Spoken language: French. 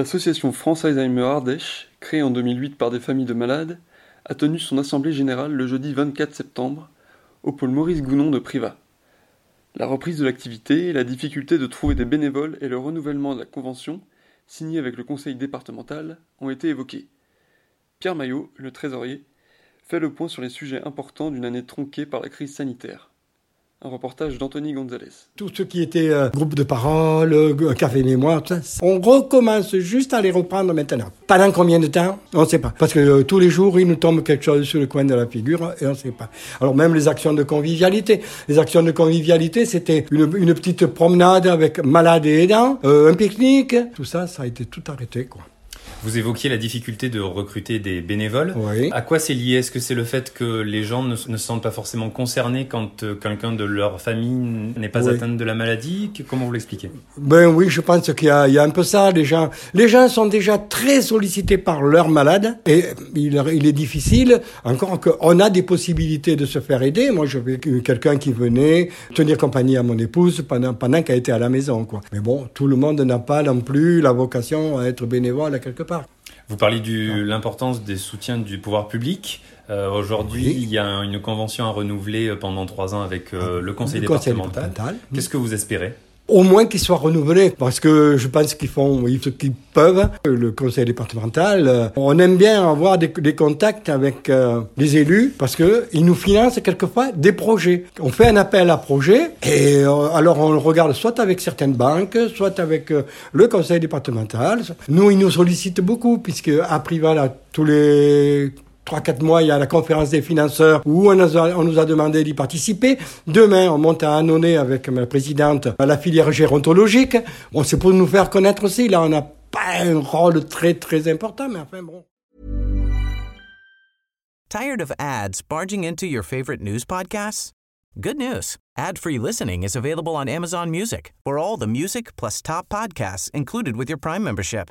L'association France Alzheimer Ardèche, créée en 2008 par des familles de malades, a tenu son assemblée générale le jeudi 24 septembre au pôle Maurice Gounon de Privas. La reprise de l'activité, la difficulté de trouver des bénévoles et le renouvellement de la convention, signée avec le conseil départemental, ont été évoqués. Pierre Maillot, le trésorier, fait le point sur les sujets importants d'une année tronquée par la crise sanitaire. Un reportage d'Anthony Gonzalez. Tout ce qui était euh, groupe de parole, euh, café mémoire, tout ça, on recommence juste à les reprendre maintenant. Pendant combien de temps? On ne sait pas. Parce que euh, tous les jours, il nous tombe quelque chose sur le coin de la figure et on ne sait pas. Alors même les actions de convivialité. Les actions de convivialité, c'était une, petite promenade avec malades et aidants, un pique-nique. Tout ça, ça a été tout arrêté, quoi. Vous évoquiez la difficulté de recruter des bénévoles. Oui. À quoi c'est lié? Est-ce que c'est le fait que les gens ne, ne se sentent pas forcément concernés quand euh, quelqu'un de leur famille n'est pas Oui. atteint de la maladie? Comment vous l'expliquez? Ben oui, je pense qu'il y a, il y a un peu ça. Les gens, les gens sont déjà très sollicités par leurs malades et il, il est difficile. Encore qu'on a des possibilités de se faire aider. Moi, j'avais eu quelqu'un qui venait tenir compagnie à mon épouse pendant, pendant qu'elle était à la maison, quoi. Mais bon, tout le monde n'a pas non plus la vocation à être bénévole à quelque part. Vous parlez de l'importance des soutiens du pouvoir public. Euh, Aujourd'hui, Oui. il y a une convention à renouveler euh, pendant trois ans avec euh, le conseil Le conseil départemental. départemental. Qu'est-ce que vous espérez? Au moins qu'ils soient renouvelés, parce que je pense qu'ils font ce qu'ils peuvent. Le conseil départemental, euh, on aime bien avoir des, contacts avec euh, les élus, parce que ils nous financent quelquefois des projets. On fait un appel à projet, et euh, alors on le regarde soit avec certaines banques, soit avec le conseil départemental. Nous, ils nous sollicitent beaucoup, puisque à Prival, tous les 3-4 mois, il y a la conférence des financeurs où on nous a, demandé d'y participer. Demain, on monte à Annonay avec ma présidente à la filière gérontologique. Bon, c'est pour nous faire connaître aussi. Là, on n'a pas un rôle très, très important, mais enfin bon. Tired of ads barging into your favorite news podcasts? Good news. Ad-free listening is available on Amazon Music for all the music plus top podcasts included with your Prime membership.